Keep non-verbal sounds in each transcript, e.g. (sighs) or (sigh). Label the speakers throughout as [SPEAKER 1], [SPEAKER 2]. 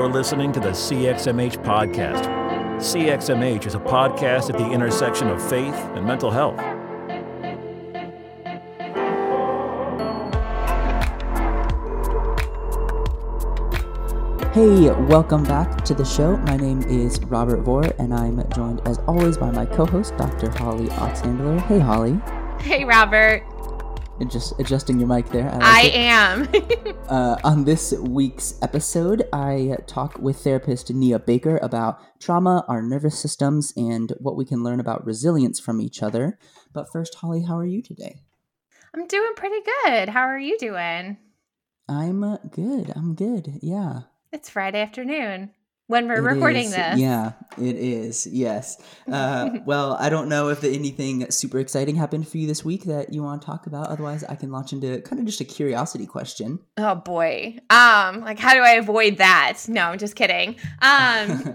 [SPEAKER 1] You're listening to the CXMH podcast. CXMH is a podcast at the intersection of faith and mental health.
[SPEAKER 2] Hey, welcome back to the show. My name is Robert Vore, and I'm joined as always by my co host, Dr. Holly Oxhandler. Hey, Holly.
[SPEAKER 3] Hey, Robert.
[SPEAKER 2] Just adjusting your mic there.
[SPEAKER 3] I, like I am. (laughs)
[SPEAKER 2] uh, on this week's episode, I talk with therapist Nia Baker about trauma, our nervous systems, and what we can learn about resilience from each other. But first, Holly, how are you today?
[SPEAKER 3] I'm doing pretty good. How are you doing?
[SPEAKER 2] I'm good. I'm good. Yeah.
[SPEAKER 3] It's Friday afternoon when we're it recording
[SPEAKER 2] is.
[SPEAKER 3] this.
[SPEAKER 2] Yeah, it is. Yes. Uh, (laughs) well, I don't know if anything super exciting happened for you this week that you want to talk about. Otherwise, I can launch into kind of just a curiosity question.
[SPEAKER 3] Oh boy. Um, like how do I avoid that? No, I'm just kidding. Um, (laughs)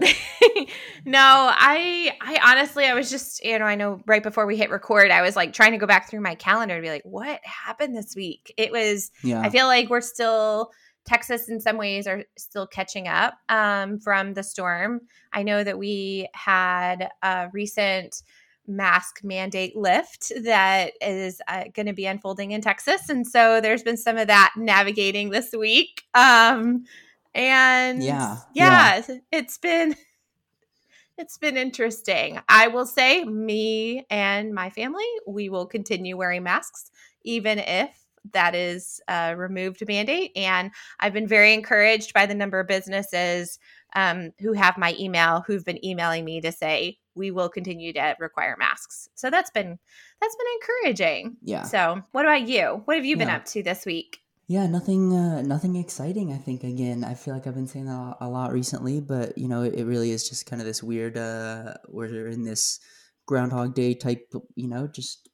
[SPEAKER 3] (laughs) no, I, I honestly, I was just, you know, I know right before we hit record, I was like trying to go back through my calendar to be like, what happened this week? It was. Yeah. I feel like we're still Texas, in some ways, are still catching up um, from the storm. I know that we had a recent mask mandate lift that is uh, going to be unfolding in Texas. And so there's been some of that navigating this week. Um, and yeah, yeah, yeah, it's been it's been interesting. I will say me and my family, we will continue wearing masks even if that is a removed mandate. And I've been very encouraged by the number of businesses um, who have my email who've been emailing me to say we will continue to require masks. So that's been that's been encouraging.
[SPEAKER 2] Yeah.
[SPEAKER 3] So what about you? What have you been yeah. up to this week?
[SPEAKER 2] Yeah, nothing, uh, nothing exciting. I think again, I feel like I've been saying that a lot recently, but you know, it, really is just kind of this weird. Uh, we're in this Groundhog Day type, you know, just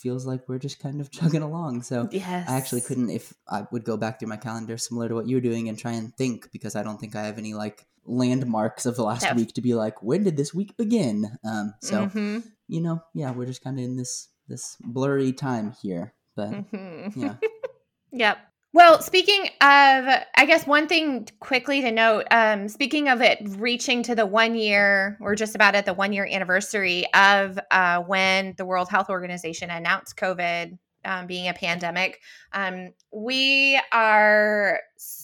[SPEAKER 2] feels like we're just kind of (laughs) chugging along. So yes. I actually couldn't if I would go back through my calendar similar to what you're doing and try and think because I don't think I have any like landmarks of the last week to be like when did this week begin. Um, so mm-hmm. you know, yeah, we're just kind of in this this blurry time here, but mm-hmm. yeah. (laughs)
[SPEAKER 3] yep. Well, speaking of, I guess one thing quickly to note, um, speaking of it reaching to the one year, we're just about at the one year anniversary of uh, when the World Health Organization announced COVID um, being a pandemic. Um, we are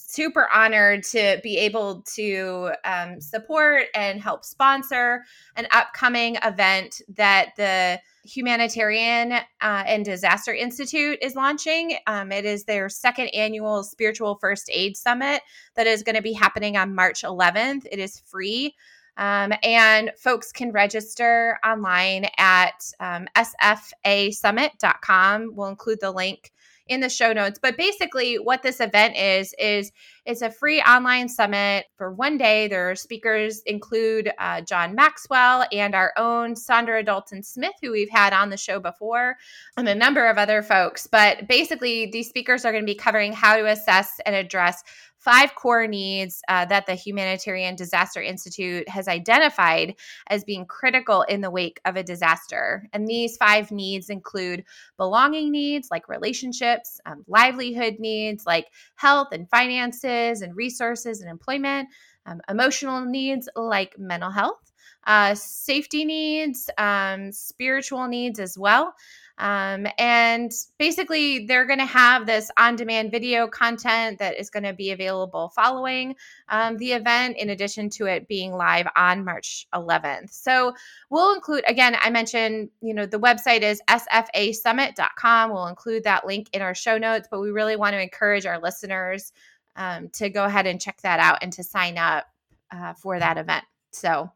[SPEAKER 3] super honored to be able to um, support and help sponsor an upcoming event that the Humanitarian uh, and Disaster Institute is launching. Um, it is their second annual Spiritual First Aid Summit that is going to be happening on March 11th. It is free. Um, and folks can register online at um, sfasummit.com. We'll include the link in the show notes. But basically, what this event is is it's a free online summit for one day. Their speakers include uh, John Maxwell and our own Saundra Dalton Smith, who we've had on the show before, and a number of other folks. But basically, these speakers are going to be covering how to assess and address five core needs uh, that the Humanitarian Disaster Institute has identified as being critical in the wake of a disaster. And these five needs include belonging needs like relationships, um, livelihood needs like health and finances and resources and employment, um, emotional needs like mental health, uh, safety needs, um, spiritual needs as well. Um, and basically, they're going to have this on demand video content that is going to be available following um, the event, in addition to it being live on March 11th. So we'll include, again, I mentioned, you know, the website is sfasummit.com. We'll include that link in our show notes, but we really want to encourage our listeners um, to go ahead and check that out and to sign up uh, for that event. So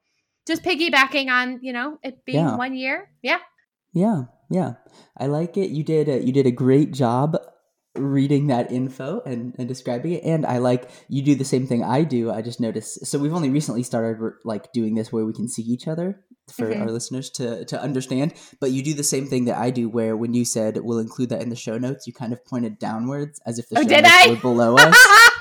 [SPEAKER 3] just piggybacking on, you know, it being yeah. one year. Yeah.
[SPEAKER 2] Yeah, yeah, I like it. You did a, you did a great job reading that info and, and describing it and i like you do the same thing i do i just noticed so we've only recently started like doing this where we can see each other for mm-hmm. our listeners to to understand but you do the same thing that i do where when you said we'll include that in the show notes you kind of pointed downwards as if the
[SPEAKER 3] oh,
[SPEAKER 2] show
[SPEAKER 3] notes
[SPEAKER 2] I? were below (laughs) us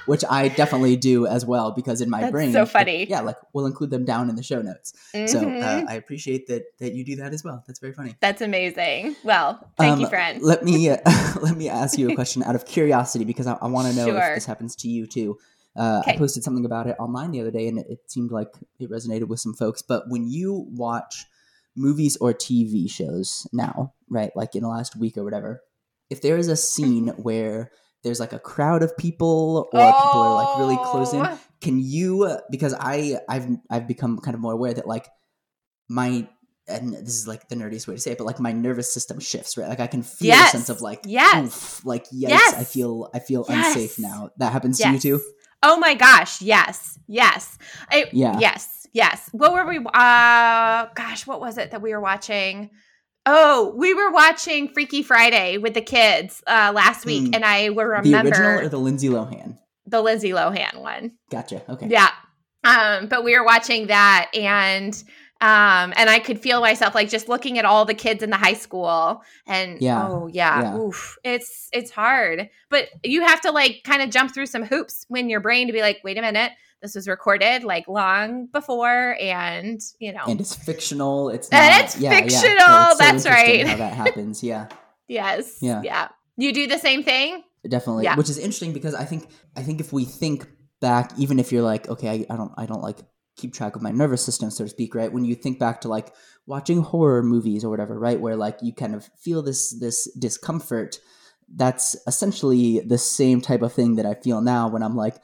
[SPEAKER 2] which I definitely do as well because in my
[SPEAKER 3] That's
[SPEAKER 2] brain,
[SPEAKER 3] so funny.
[SPEAKER 2] yeah, like we'll include them down in the show notes. Mm-hmm. So uh, mm-hmm. I appreciate that that you do that as well. That's very funny.
[SPEAKER 3] That's amazing. Well, thank um, you, friend.
[SPEAKER 2] let me uh, (laughs) (laughs) let me ask you a question out of curiosity because I, I want to know sure. if this happens to you too. Uh, I posted something about it online the other day, and it, it seemed like it resonated with some folks. But when you watch movies or TV shows now, right, like in the last week or whatever, if there is a scene where there's like a crowd of people or people are like really close in,
[SPEAKER 3] Oh.
[SPEAKER 2] can you? Because I I've I've become kind of more aware that like my and this is like the nerdiest way to say it, but like my nervous system shifts, right? Like I can feel
[SPEAKER 3] Yes.
[SPEAKER 2] a sense of like,
[SPEAKER 3] Yes.
[SPEAKER 2] oof, like yikes,
[SPEAKER 3] Yes.
[SPEAKER 2] I feel I feel
[SPEAKER 3] Yes.
[SPEAKER 2] unsafe now. That happens to you too.
[SPEAKER 3] Oh my gosh, yes. Yes. I,
[SPEAKER 2] Yeah.
[SPEAKER 3] Yes. Yes. What were we uh gosh, what was it that we were watching? Oh, we were watching Freaky Friday with the kids uh last week
[SPEAKER 2] Hmm.
[SPEAKER 3] and I will remember The
[SPEAKER 2] original or the Lindsay Lohan?
[SPEAKER 3] the Lindsay Lohan one.
[SPEAKER 2] Gotcha. Okay.
[SPEAKER 3] Yeah. Um, but we were watching that and um and I could feel myself like just looking at all the kids in the high school and
[SPEAKER 2] Yeah.
[SPEAKER 3] oh yeah,
[SPEAKER 2] Yeah.
[SPEAKER 3] oof. It's it's hard. But you have to like kind of jump through some hoops when your brain to be like, wait a minute, this was recorded like long before and you know
[SPEAKER 2] And it's fictional. It's not,
[SPEAKER 3] And it's
[SPEAKER 2] yeah, yeah.
[SPEAKER 3] fictional,
[SPEAKER 2] So it's
[SPEAKER 3] that's right.
[SPEAKER 2] How that happens? Yeah. (laughs)
[SPEAKER 3] yes.
[SPEAKER 2] Yeah.
[SPEAKER 3] Yeah. You do the same thing?
[SPEAKER 2] definitely
[SPEAKER 3] Yeah.
[SPEAKER 2] which is interesting because i think i think if we think back even if you're like okay I, I don't i don't like keep track of my nervous system so to speak right when you think back to like watching horror movies or whatever right where like you kind of feel this this discomfort that's essentially the same type of thing that i feel now when i'm like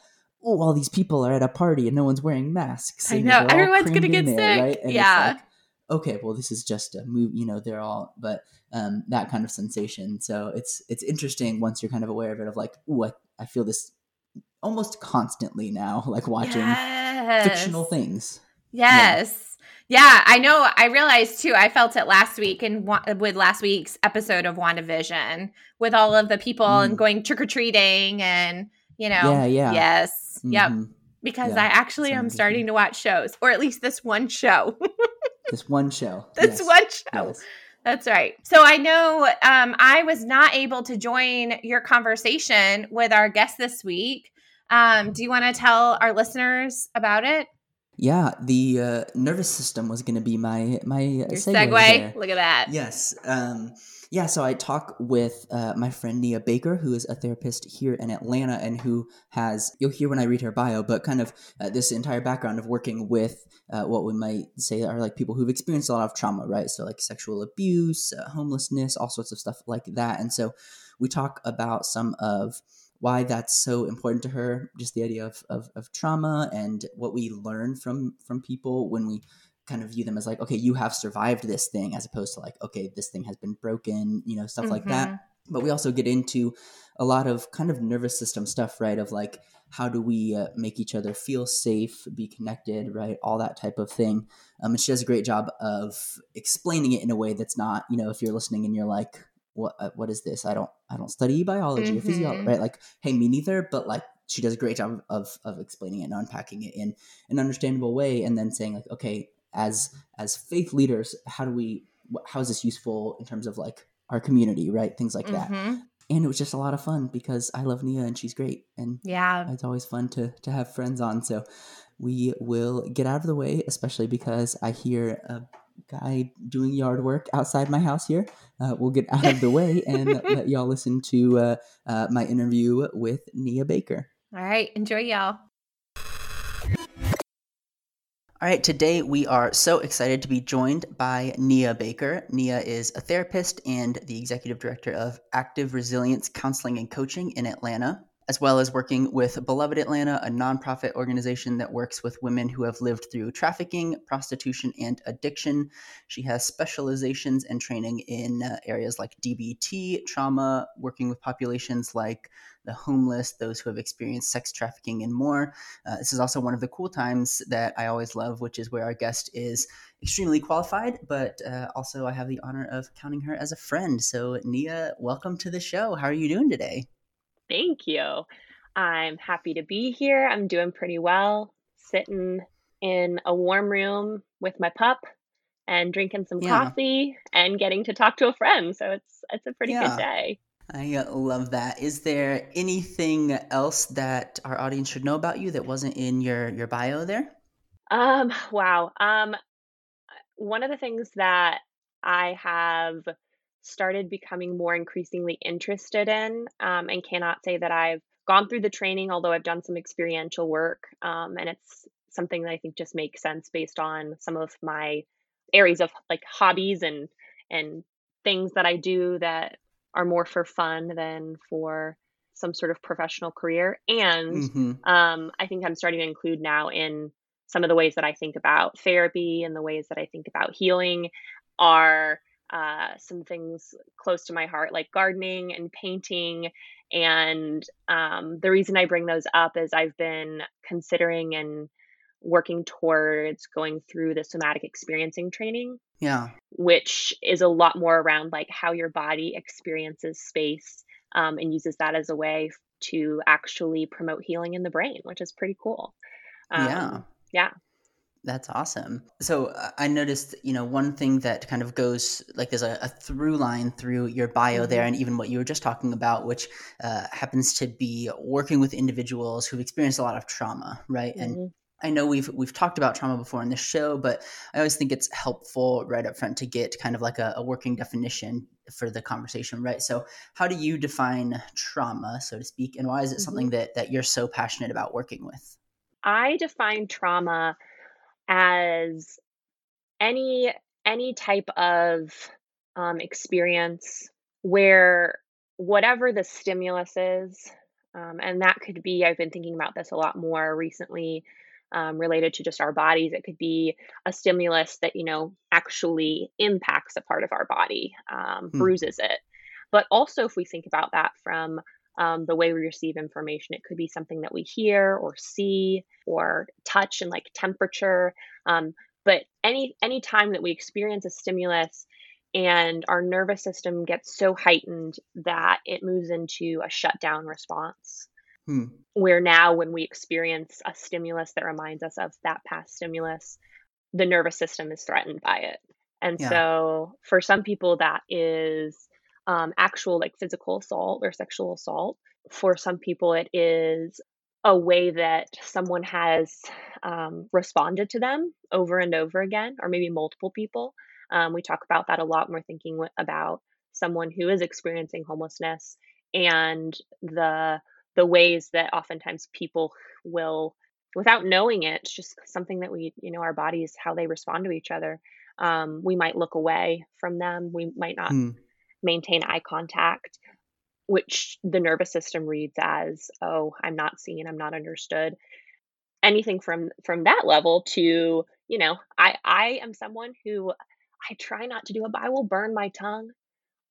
[SPEAKER 2] oh all these people are at a party and no one's wearing masks
[SPEAKER 3] I know. Everyone's gonna get
[SPEAKER 2] there,
[SPEAKER 3] sick.
[SPEAKER 2] right?
[SPEAKER 3] Yeah.
[SPEAKER 2] like, okay well this is just a movie you know they're all but um, that kind of sensation so it's it's interesting once you're kind of aware of it of like ooh I, I feel this almost constantly now (laughs) like watching
[SPEAKER 3] Yes.
[SPEAKER 2] fictional things
[SPEAKER 3] Yes. Yeah, I know. I realized too. I felt it last week and with last week's episode of WandaVision with all of the people
[SPEAKER 2] Mm.
[SPEAKER 3] and going trick or treating and you know.
[SPEAKER 2] Yeah, yeah.
[SPEAKER 3] Yes. Yep.
[SPEAKER 2] Mhm.
[SPEAKER 3] Because
[SPEAKER 2] Yeah,
[SPEAKER 3] I actually am starting to watch shows, or at least this one show. (laughs)
[SPEAKER 2] this one show (laughs)
[SPEAKER 3] this
[SPEAKER 2] yes,
[SPEAKER 3] one show.
[SPEAKER 2] yes.
[SPEAKER 3] That's right. So I know um, I was not able to join your conversation with our guest this week. Um, do you want to tell our listeners about it?
[SPEAKER 2] yeah the uh, nervous system was going to be my my
[SPEAKER 3] Your
[SPEAKER 2] segue.
[SPEAKER 3] Look at that.
[SPEAKER 2] Yes. Um, yeah, so I talk with uh, my friend Nia Baker, who is a therapist here in Atlanta and who has, you'll hear when I read her bio, but kind of uh, this entire background of working with uh, what we might say are like people who've experienced a lot of trauma, right? So, like sexual abuse, uh, homelessness, all sorts of stuff like that. And so we talk about some of why that's so important to her, just the idea of, of, of trauma and what we learn from from people when we kind of view them as like, okay, you have survived this thing, as opposed to like, okay, this thing has been broken, you know, stuff like that.
[SPEAKER 3] Mhm.
[SPEAKER 2] But we also get into a lot of kind of nervous system stuff, right? Of like, how do we uh, make each other feel safe, be connected, right? All that type of thing. Um, and she does a great job of explaining it in a way that's not, you know, if you're listening and you're like, what, uh, what is this? I don't, I don't study biology or physiology,
[SPEAKER 3] Mhm.
[SPEAKER 2] right? Like, hey, me neither. But like, she does a great job of of explaining it and unpacking it in an understandable way, and then saying like, okay, as as faith leaders, how do we, how is this useful in terms of like our community, right? Things like that.
[SPEAKER 3] Mhm.
[SPEAKER 2] And it was just a lot of fun because I love Nia and she's great, and
[SPEAKER 3] Yeah.
[SPEAKER 2] it's always fun to to have friends on. So we will get out of the way, especially because I hear a guy doing yard work outside my house here. Uh, we'll get out of the way and (laughs) let y'all listen to uh, uh, my interview with Nia Baker.
[SPEAKER 3] All right. Enjoy, y'all.
[SPEAKER 2] All right, today we are so excited to be joined by Nia Baker. Nia is a therapist and the executive director of Active Resilience Counseling and Coaching in Atlanta, as well as working with Beloved Atlanta, a nonprofit organization that works with women who have lived through trafficking, prostitution, and addiction. She has specializations and training in uh, areas like DBT, trauma, working with populations like the homeless, those who have experienced sex trafficking, and more. Uh, this is also one of the cool times that I always love, which is where our guest is extremely qualified, but uh, also I have the honor of counting her as a friend. So, Nia, welcome to the show. How are you doing today?
[SPEAKER 4] Thank you. I'm happy to be here. I'm doing pretty well, sitting in a warm room with my pup and drinking some
[SPEAKER 2] Yeah.
[SPEAKER 4] coffee and getting to talk to a friend. So it's it's a pretty
[SPEAKER 2] Yeah.
[SPEAKER 4] good day.
[SPEAKER 2] I uh, love that. Is there anything else that our audience should know about you that wasn't in your your bio there?
[SPEAKER 4] Um, wow. Um, one of the things that I have started becoming more increasingly interested in, um, and cannot say that I've gone through the training, although I've done some experiential work, um, and it's something that I think just makes sense based on some of my areas of like hobbies and and things that I do that are more for fun than for some sort of professional career. And
[SPEAKER 2] Mm-hmm.
[SPEAKER 4] um, I think I'm starting to include now in some of the ways that I think about therapy and the ways that I think about healing are uh, some things close to my heart, like gardening and painting. And um, the reason I bring those up is I've been considering and working towards going through the somatic experiencing training,
[SPEAKER 2] Yeah.
[SPEAKER 4] which is a lot more around like how your body experiences space um, and uses that as a way to actually promote healing in the brain, which is pretty cool. Um,
[SPEAKER 2] yeah.
[SPEAKER 4] yeah.
[SPEAKER 2] That's awesome. So uh, I noticed, you know, one thing that kind of goes like there's a, a through line through your bio there,
[SPEAKER 4] Mhm.
[SPEAKER 2] and even what you were just talking about, which uh, happens to be working with individuals who've experienced a lot of trauma, right? And
[SPEAKER 4] Mhm.
[SPEAKER 2] I know we've we've talked about trauma before in the show, but I always think it's helpful right up front to get kind of like a, a working definition for the conversation, right? So, how do you define trauma, so to speak, and why is it
[SPEAKER 4] Mhm.
[SPEAKER 2] something that that you're so passionate about working with?
[SPEAKER 4] I define trauma as any any type of um, experience where whatever the stimulus is, um, and that could be I've been thinking about this a lot more recently, um, related to just our bodies. It could be a stimulus that you know actually impacts a part of our body, um,
[SPEAKER 2] Hmm.
[SPEAKER 4] bruises it. But also, if we think about that from um, the way we receive information. It could be something that we hear or see or touch and like temperature. Um, but any any time that we experience a stimulus and our nervous system gets so heightened that it moves into a shutdown response
[SPEAKER 2] Hmm.
[SPEAKER 4] where now when we experience a stimulus that reminds us of that past stimulus the nervous system is threatened by it and
[SPEAKER 2] Yeah.
[SPEAKER 4] so for some people that is um, actual like physical assault or sexual assault for some people it is a way that someone has um, responded to them over and over again or maybe multiple people um, we talk about that a lot when we're thinking about someone who is experiencing homelessness and the the ways that oftentimes people will without knowing it it's just something that we you know our bodies how they respond to each other um, we might look away from them we might not
[SPEAKER 2] Hmm.
[SPEAKER 4] maintain eye contact which the nervous system reads as oh i'm not seen i'm not understood anything from from that level to you know i i am someone who i try not to do it but i will burn my tongue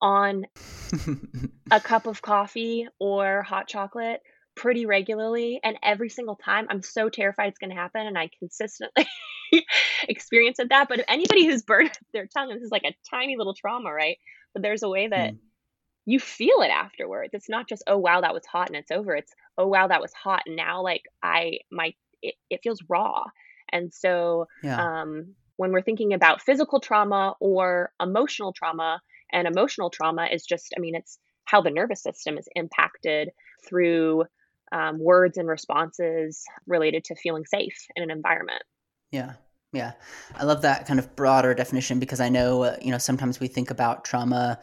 [SPEAKER 4] on (laughs) a cup of coffee or hot chocolate pretty regularly and every single time i'm so terrified it's going to happen and i consistently (laughs) experience at that but if anybody who's burned (laughs) their tongue this is like a tiny little trauma right but there's a way that
[SPEAKER 2] Hmm.
[SPEAKER 4] you feel it afterwards it's not just oh wow that was hot and it's over it's oh wow that was hot and now like i my it, it feels raw and so
[SPEAKER 2] yeah.
[SPEAKER 4] um, when we're thinking about physical trauma or emotional trauma and emotional trauma is just i mean it's how the nervous system is impacted through um, words and responses related to feeling safe in an environment
[SPEAKER 2] Yeah. Yeah. I love that kind of broader definition because I know, uh, you know, sometimes we think about trauma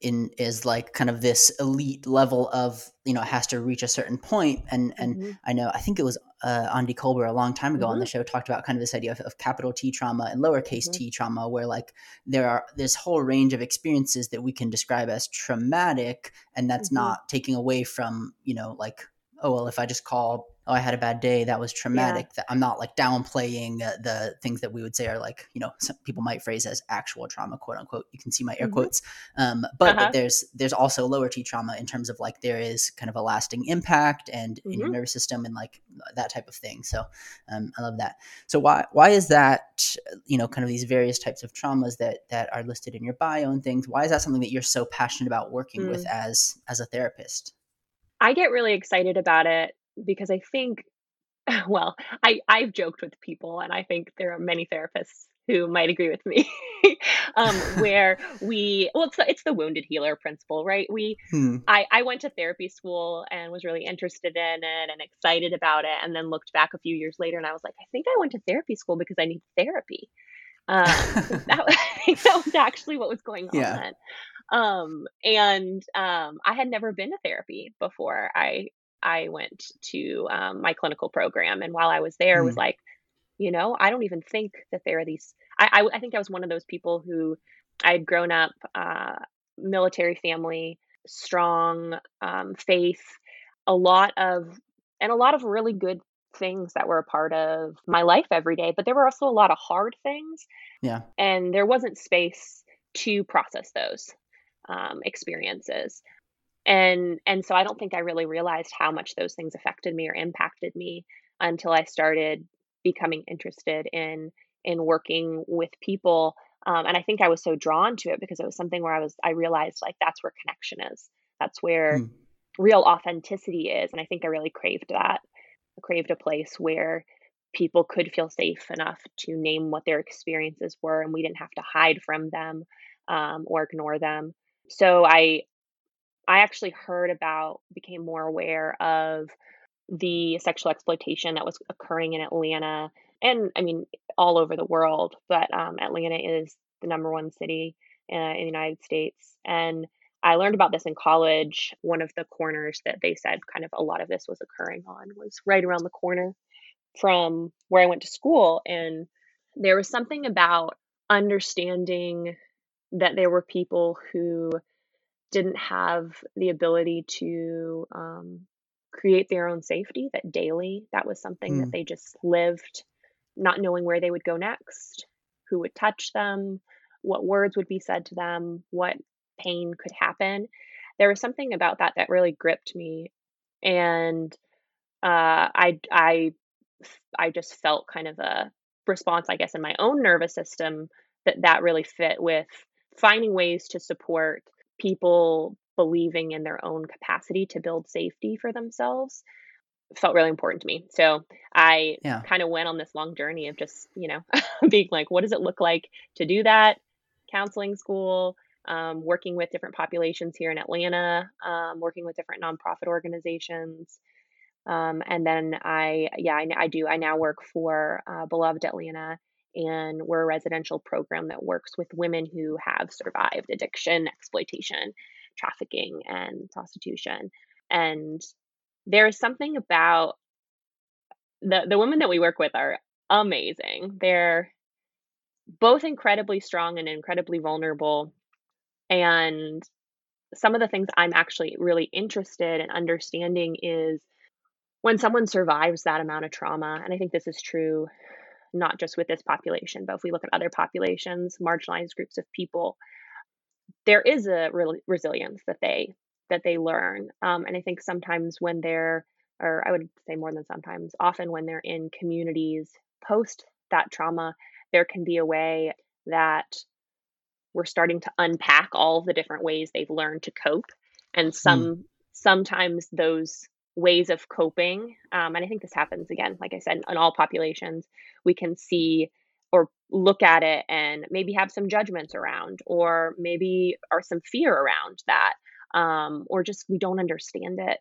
[SPEAKER 2] in is like kind of this elite level of, you know, has to reach a certain point and and
[SPEAKER 4] Mhm.
[SPEAKER 2] I know I think it was uh, Andy Colbert a long time ago on the show talked about kind of this idea of, of capital T trauma and lowercase
[SPEAKER 4] Mhm.
[SPEAKER 2] t trauma where like there are this whole range of experiences that we can describe as traumatic and that's
[SPEAKER 4] Mhm.
[SPEAKER 2] not taking away from, you know, like oh well if I just call oh I had a bad day that was traumatic that I'm not like downplaying uh, the things that we would say are like you know some people might phrase as actual trauma quote unquote you can see my air
[SPEAKER 4] Mhm.
[SPEAKER 2] quotes um, but
[SPEAKER 4] Uh-huh.
[SPEAKER 2] there's there's also lower T trauma in terms of like there is kind of a lasting impact and in your
[SPEAKER 4] Mhm.
[SPEAKER 2] nervous system and like that type of thing so um, I love that so why why is that you know kind of these various types of traumas that that are listed in your bio and things why is that something that you're so passionate about working with
[SPEAKER 4] Mm.
[SPEAKER 2] as as a therapist
[SPEAKER 4] i get really excited about it because i think (laughs) well i i've joked with people and i think there are many therapists who might agree with me (laughs) um, (laughs) where we well it's the, it's the wounded healer principle right we
[SPEAKER 2] Hmm.
[SPEAKER 4] I, I went to therapy school and was really interested in it and excited about it and then looked back a few years later and i was like i think i went to therapy school because i need therapy um, that, was, that was actually what was going on. Yeah. Um, and um, i had never been to therapy before i I went to um, my clinical program. And while I was there, mm. was like, you know, I don't even think that there are these. I, I, I think I was one of those people who I had grown up uh, military family, strong um, faith, a lot of, and a lot of really good things that were a part of my life every day. But there were also a lot of hard things.
[SPEAKER 2] Yeah.
[SPEAKER 4] And there wasn't space to process those um, experiences. And and so i don't think i really realized how much those things affected me or impacted me until i started becoming interested in in working with people. Um, and i think i was so drawn to it because it was something where i was i realized like that's where connection is. That's where mm. real authenticity is. And i think i really craved that I craved a place where people could feel safe enough to name what their experiences were and we didn't have to hide from them um, or ignore them so i I actually heard about, became more aware of the sexual exploitation that was occurring in Atlanta and I mean all over the world, but um, Atlanta is the number one city uh, in the United States. And I learned about this in college. One of the corners that they said kind of a lot of this was occurring on was right around the corner from where I went to school. And there was something about understanding that there were people who didn't have the ability to um, create their own safety, that daily, that was something mm. that they just lived, not knowing where they would go next, who would touch them, what words would be said to them, what pain could happen. There was something about that that really gripped me. And uh, I, I, I just felt kind of a response, I guess, in my own nervous system that that really fit with finding ways to support people believing in their own capacity to build safety for themselves felt really important to me. So I yeah. kind of went on this long journey of just, you know, (laughs) being like, what does it look like to do that? Counseling school, um, working with different populations here in Atlanta, um, working with different nonprofit organizations. Um, and then I, yeah, I, I, do. I now work for uh, Beloved Atlanta and we're a residential program that works with women who have survived addiction, exploitation, trafficking, and prostitution. And there is something about the the women that we work with are amazing. They're both incredibly strong and incredibly vulnerable. And some of the things I'm actually really interested in understanding is when someone survives that amount of trauma, and I think this is true not just with this population, but if we look at other populations, marginalized groups of people, there is a re- resilience that they that they learn. Um, and I think sometimes when they're, or I would say more than sometimes, often when they're in communities post that trauma, there can be a way that we're starting to unpack all the different ways they've learned to cope. And some mm. sometimes those ways of coping. Um, and I think this happens again, like I said, in all populations, we can see or look at it and maybe have some judgments around, or maybe are some fear around that, um, or just we don't understand it.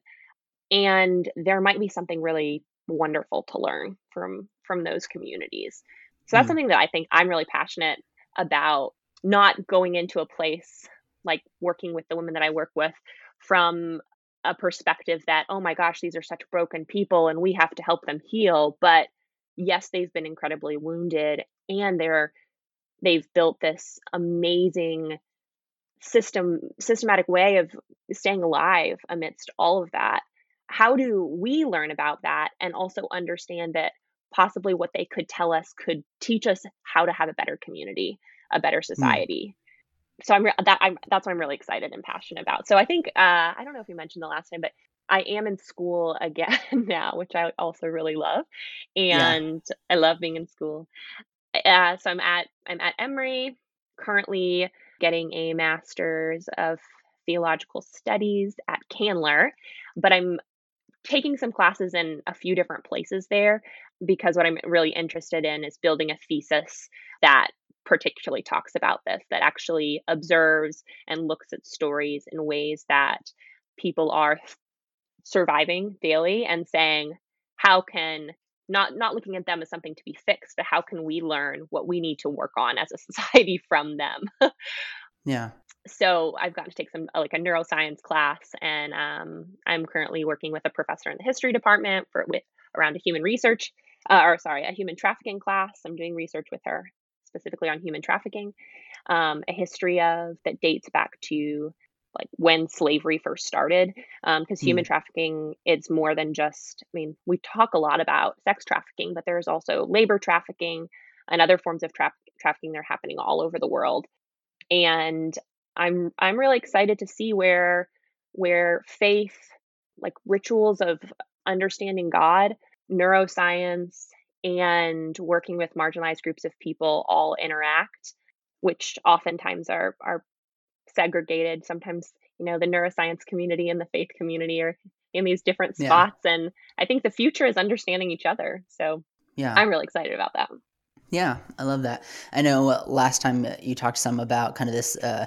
[SPEAKER 4] And there might be something really wonderful to learn from from those communities. So that's mm. something that I think I'm really passionate about. Not going into a place like working with the women that I work with from a perspective that oh my gosh these are such broken people and we have to help them heal but yes they've been incredibly wounded and they're they've built this amazing system systematic way of staying alive amidst all of that how do we learn about that and also understand that possibly what they could tell us could teach us how to have a better community a better hmm. society so I'm re- that I'm that's what I'm really excited and passionate about. So I think uh, I don't know if you mentioned the last time, but I am in school (laughs) again now, which I also really love, and yeah. I love being in school. Uh, so I'm at I'm at Emory currently getting a master's of theological studies at Candler, but I'm taking some classes in a few different places there because what I'm really interested in is building a thesis that particularly talks about this, that actually observes and looks at stories in ways that people are surviving daily and saying, how can not not looking at them as something to be fixed, but how can we learn what we need to work on as a (laughs) society from them?
[SPEAKER 2] yeah.
[SPEAKER 4] so I've gotten to take some like a neuroscience class, and um, I'm currently working with a professor in the history department for with around a human research, uh, or sorry, a human trafficking class. I'm doing research with her specifically on human trafficking, um, a history of that dates back to like when slavery first started because um, human mm. trafficking it's more than just i mean we talk a lot about sex trafficking but there's also labor trafficking and other forms of tra- trafficking that are happening all over the world and i'm i'm really excited to see where where faith like rituals of understanding god neuroscience and working with marginalized groups of people all interact which oftentimes are are segregated. Sometimes you know the neuroscience community and the faith community are in these different spots yeah. and i think the future is understanding each other so yeah. I'm really excited about that.
[SPEAKER 2] Yeah i love that. I know uh, last time you talked some about kind of this uh,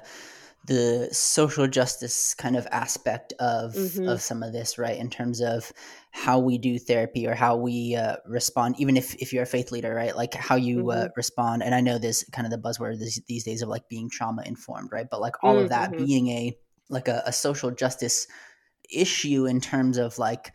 [SPEAKER 2] the social justice kind of aspect of mm-hmm. of some of this right in terms of how we do therapy or how we uh, respond even if if you're a faith leader right like how you uh, mm-hmm. uh, respond and i know this kind of the buzzword these, these days of like being trauma informed right but like all mm-hmm. of that mm-hmm. being a like a, a social justice issue in terms of like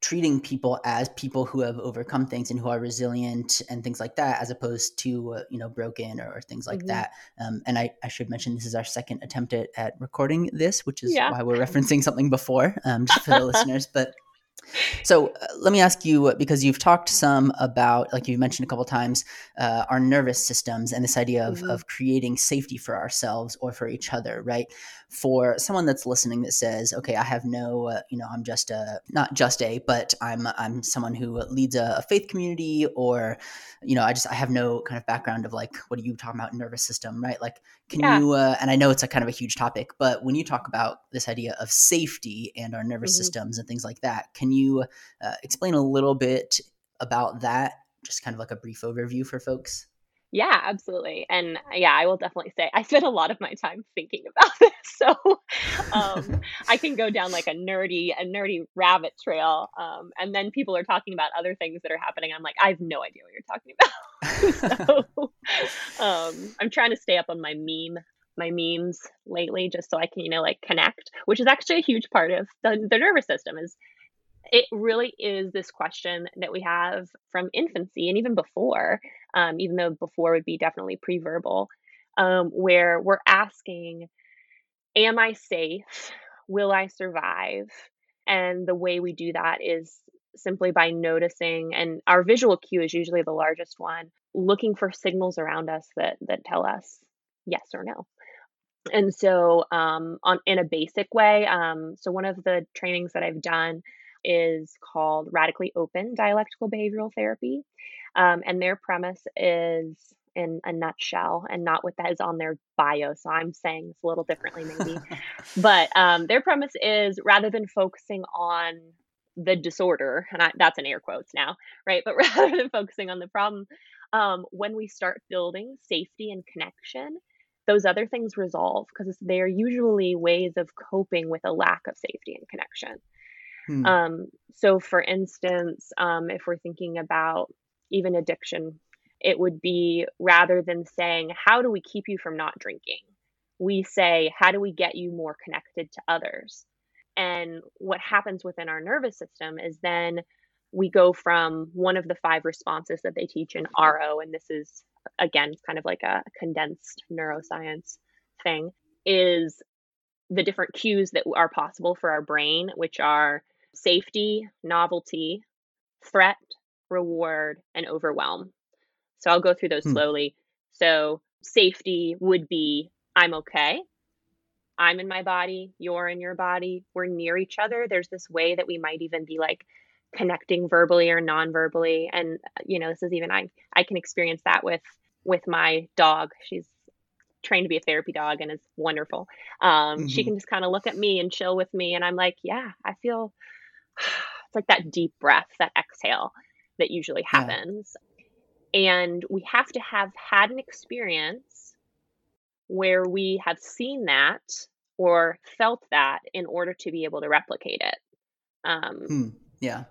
[SPEAKER 2] treating people as people who have overcome things and who are resilient and things like that as opposed to uh, you know broken or, or things like mm-hmm. that um, and I, I should mention this is our second attempt at, at recording this which is yeah. why we're (laughs) referencing something before um, just for the (laughs) listeners but so uh, let me ask you because you've talked some about, like you mentioned a couple times, uh, our nervous systems and this idea of, mm-hmm. of creating safety for ourselves or for each other, right? For someone that's listening that says, okay, I have no, uh, you know, I'm just a, not just a, but I'm, I'm someone who leads a, a, faith community or, you know, I just, I have no kind of background of like, what are you talking about nervous system, right? Like, can yeah. you, uh, and I know it's a kind of a huge topic, but when you talk about this idea of safety and our nervous mm-hmm. systems and things like that, can you uh, explain a little bit about that? Just kind of like a brief overview for folks.
[SPEAKER 4] Yeah, absolutely. And yeah, I will definitely say I spend a lot of my time thinking about (laughs) this. So um, I can go down like a nerdy, a nerdy rabbit trail. Um, and then people are talking about other things that are happening. I'm like, I have no idea what you're talking about. (laughs) so (laughs) um, I'm trying to stay up on my meme my memes lately just so I can, you know, like connect, which is actually a huge part of the, the nervous system is it really is this question that we have from infancy and even before, um, even though before would be definitely pre-verbal, um, where we're asking, "Am I safe? Will I survive?" And the way we do that is simply by noticing, and our visual cue is usually the largest one, looking for signals around us that that tell us yes or no. And so, um, on in a basic way, um, so one of the trainings that I've done is called Radically Open Dialectical Behavioral Therapy. Um, and their premise is in a nutshell and not what that is on their bio. So I'm saying this a little differently, maybe. (laughs) but um, their premise is rather than focusing on the disorder, and I, that's in air quotes now, right? But (laughs) rather than focusing on the problem, um, when we start building safety and connection, those other things resolve because they're usually ways of coping with a lack of safety and connection. Hmm. Um, so, for instance, um, if we're thinking about even addiction, it would be rather than saying, How do we keep you from not drinking? We say, How do we get you more connected to others? And what happens within our nervous system is then we go from one of the five responses that they teach in RO, and this is again kind of like a condensed neuroscience thing, is the different cues that are possible for our brain, which are safety, novelty, threat, reward, and overwhelm. So I'll go through those hmm. slowly. So safety would be I'm okay. I'm in my body, you're in your body, we're near each other. There's this way that we might even be like connecting verbally or non-verbally and you know this is even I I can experience that with with my dog. She's trained to be a therapy dog and is wonderful. Um, mm-hmm. She can just kind of look at me and chill with me, and I'm like, yeah, I feel (sighs) it's like that deep breath, that exhale that usually happens. Yeah. And we have to have had an experience where we have seen that or felt that in order to be able to replicate it. Um,
[SPEAKER 2] hmm. Yeah.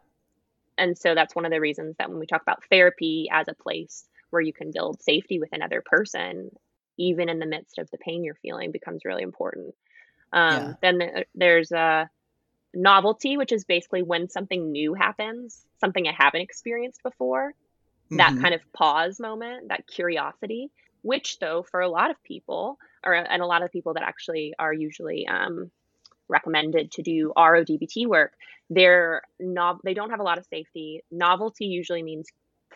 [SPEAKER 4] And so that's one of the reasons that when we talk about therapy as a place where you can build safety with another person, even in the midst of the pain you're feeling becomes really important. Um,
[SPEAKER 2] Yeah.
[SPEAKER 4] Then there's a novelty, which is basically when something new happens, something I haven't experienced before, that
[SPEAKER 2] Mhm.
[SPEAKER 4] kind of pause moment, that curiosity, which though for a lot of people, or and a lot of people that actually are usually um, recommended to do RODBT work, they're nov- they don't have a lot of safety. Novelty usually means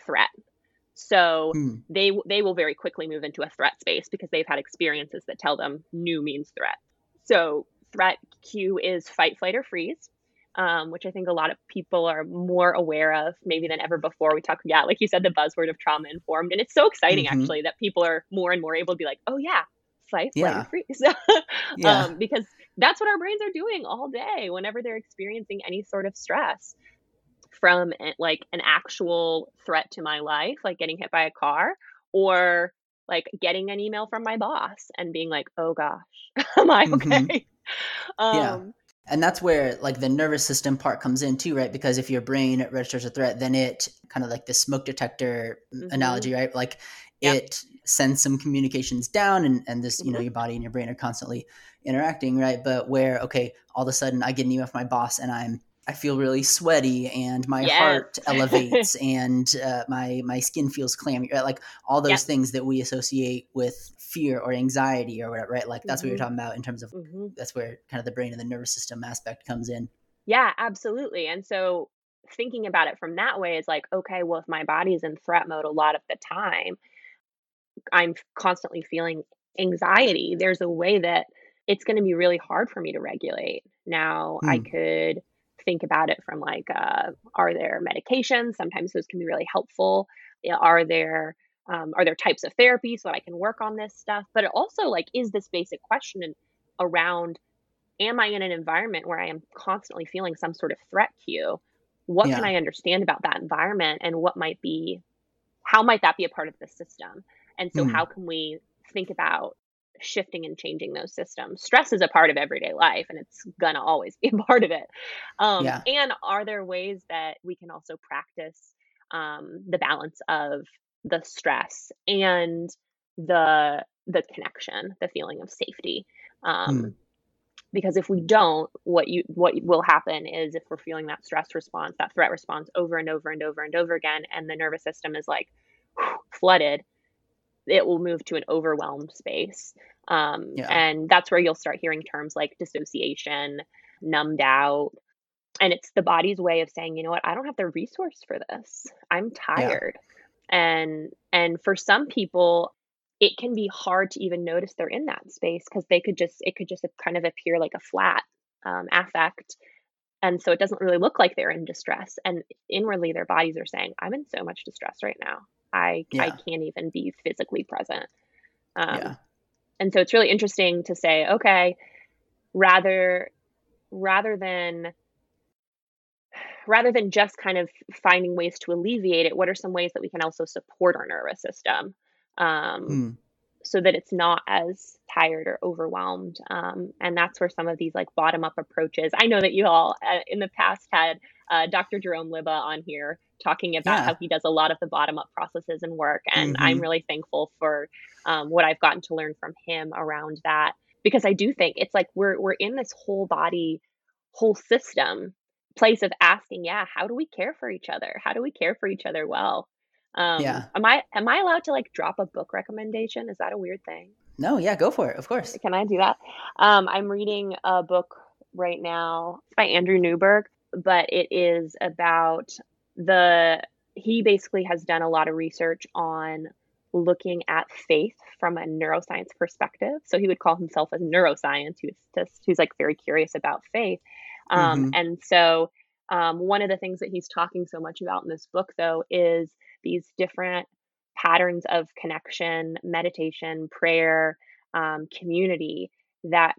[SPEAKER 4] threat. So
[SPEAKER 2] Hmm.
[SPEAKER 4] they they will very quickly move into a threat space because they've had experiences that tell them new means threat. So threat cue is fight, flight, or freeze, um, which I think a lot of people are more aware of maybe than ever before. We talk, yeah, like you said, the buzzword of trauma informed, and it's so exciting
[SPEAKER 2] Mhm.
[SPEAKER 4] actually that people are more and more able to be like, oh yeah, fight, flight,
[SPEAKER 2] Yeah.
[SPEAKER 4] or freeze, (laughs)
[SPEAKER 2] Yeah.
[SPEAKER 4] um, because that's what our brains are doing all day whenever they're experiencing any sort of stress from eh, like an actual threat to my life, like getting hit by a car, or like getting an email from my boss and being like, "Oh gosh, (laughs) am I
[SPEAKER 2] Mhm.
[SPEAKER 4] okay?"
[SPEAKER 2] Yeah. (laughs)
[SPEAKER 4] um,
[SPEAKER 2] and that's where like the nervous system part comes in too right because if your brain registers a threat then it kind of like the smoke detector
[SPEAKER 4] Mhm.
[SPEAKER 2] analogy right like
[SPEAKER 4] Yep.
[SPEAKER 2] it sends some communications down and, and this you know
[SPEAKER 4] Mhm.
[SPEAKER 2] your body and your brain are constantly interacting right but where okay all of a sudden i get an email from my boss and i'm i feel really sweaty and my
[SPEAKER 4] Yes.
[SPEAKER 2] heart elevates (laughs) and uh, my my skin feels clammy right like all those
[SPEAKER 4] Yep.
[SPEAKER 2] things that we associate with fear or anxiety or whatever right like that's what you're
[SPEAKER 4] Mhm.
[SPEAKER 2] talking about in terms of
[SPEAKER 4] mhm.
[SPEAKER 2] that's where kind of the brain and the nervous system aspect comes in.
[SPEAKER 4] Yeah, absolutely. And so thinking about it from that way is like, okay, well, if my body's in threat mode a lot of the time, I'm constantly feeling anxiety. There's a way that it's going to be really hard for me to regulate. Now, I
[SPEAKER 2] Hmm.
[SPEAKER 4] could think about it from like, uh, are there medications? Sometimes those can be really helpful. Are there um, are there types of therapy so that I can work on this stuff? But it also like is this basic question around am I in an environment where I am constantly feeling some sort of threat cue? What can I understand about that environment and what might be, how might that be a part of the system? And so,
[SPEAKER 2] Hmm.
[SPEAKER 4] how can we think about shifting and changing those systems? Stress is a part of everyday life and it's gonna always be a (laughs) part of it. Um,
[SPEAKER 2] Yeah.
[SPEAKER 4] And are there ways that we can also practice um, the balance of the stress and the the connection, the feeling of safety? Um,
[SPEAKER 2] Hmm.
[SPEAKER 4] because if we don't what you what will happen is if we're feeling that stress response that threat response over and over and over and over again and the nervous system is like (sighs) flooded it will move to an overwhelmed space. Um,
[SPEAKER 2] Yeah.
[SPEAKER 4] and that's where you'll start hearing terms like dissociation numbed out. And it's the body's way of saying you know what? I don't have the resource for this. I'm tired. And and for some people it can be hard to even notice they're in that space because they could just it could just kind of appear like a flat um, affect. And so it doesn't really look like they're in distress. And inwardly their bodies are saying i'm in so much distress right now i i can't even be physically present um,
[SPEAKER 2] yeah.
[SPEAKER 4] and so it's really interesting to say okay rather rather than rather than just kind of finding ways to alleviate it what are some ways that we can also support our nervous system um,
[SPEAKER 2] Hmm.
[SPEAKER 4] so that it's not as tired or overwhelmed um, and that's where some of these like bottom up approaches i know that you all uh, in the past had uh, dr jerome lubbe on here talking about
[SPEAKER 2] Yeah.
[SPEAKER 4] how he does a lot of the bottom up processes and work and i'm
[SPEAKER 2] Mhm.
[SPEAKER 4] really thankful for um, what i've gotten to learn from him around that because i do think it's like we're we're in this whole body whole system place of asking yeah how do we care for each other how do we care for each other well um
[SPEAKER 2] Yeah.
[SPEAKER 4] am i am i allowed to like drop a book recommendation is that a weird thing
[SPEAKER 2] No, yeah, go for it. Of course.
[SPEAKER 4] can i do that um i'm reading a book right now by andrew newberg but it is about the he basically has done a lot of research on looking at faith from a neuroscience perspective so he would call himself a neuroscience who's just who's like very curious about faith um,
[SPEAKER 2] Mhm.
[SPEAKER 4] and so um, one of the things that he's talking so much about in this book though is these different patterns of connection meditation prayer um, community that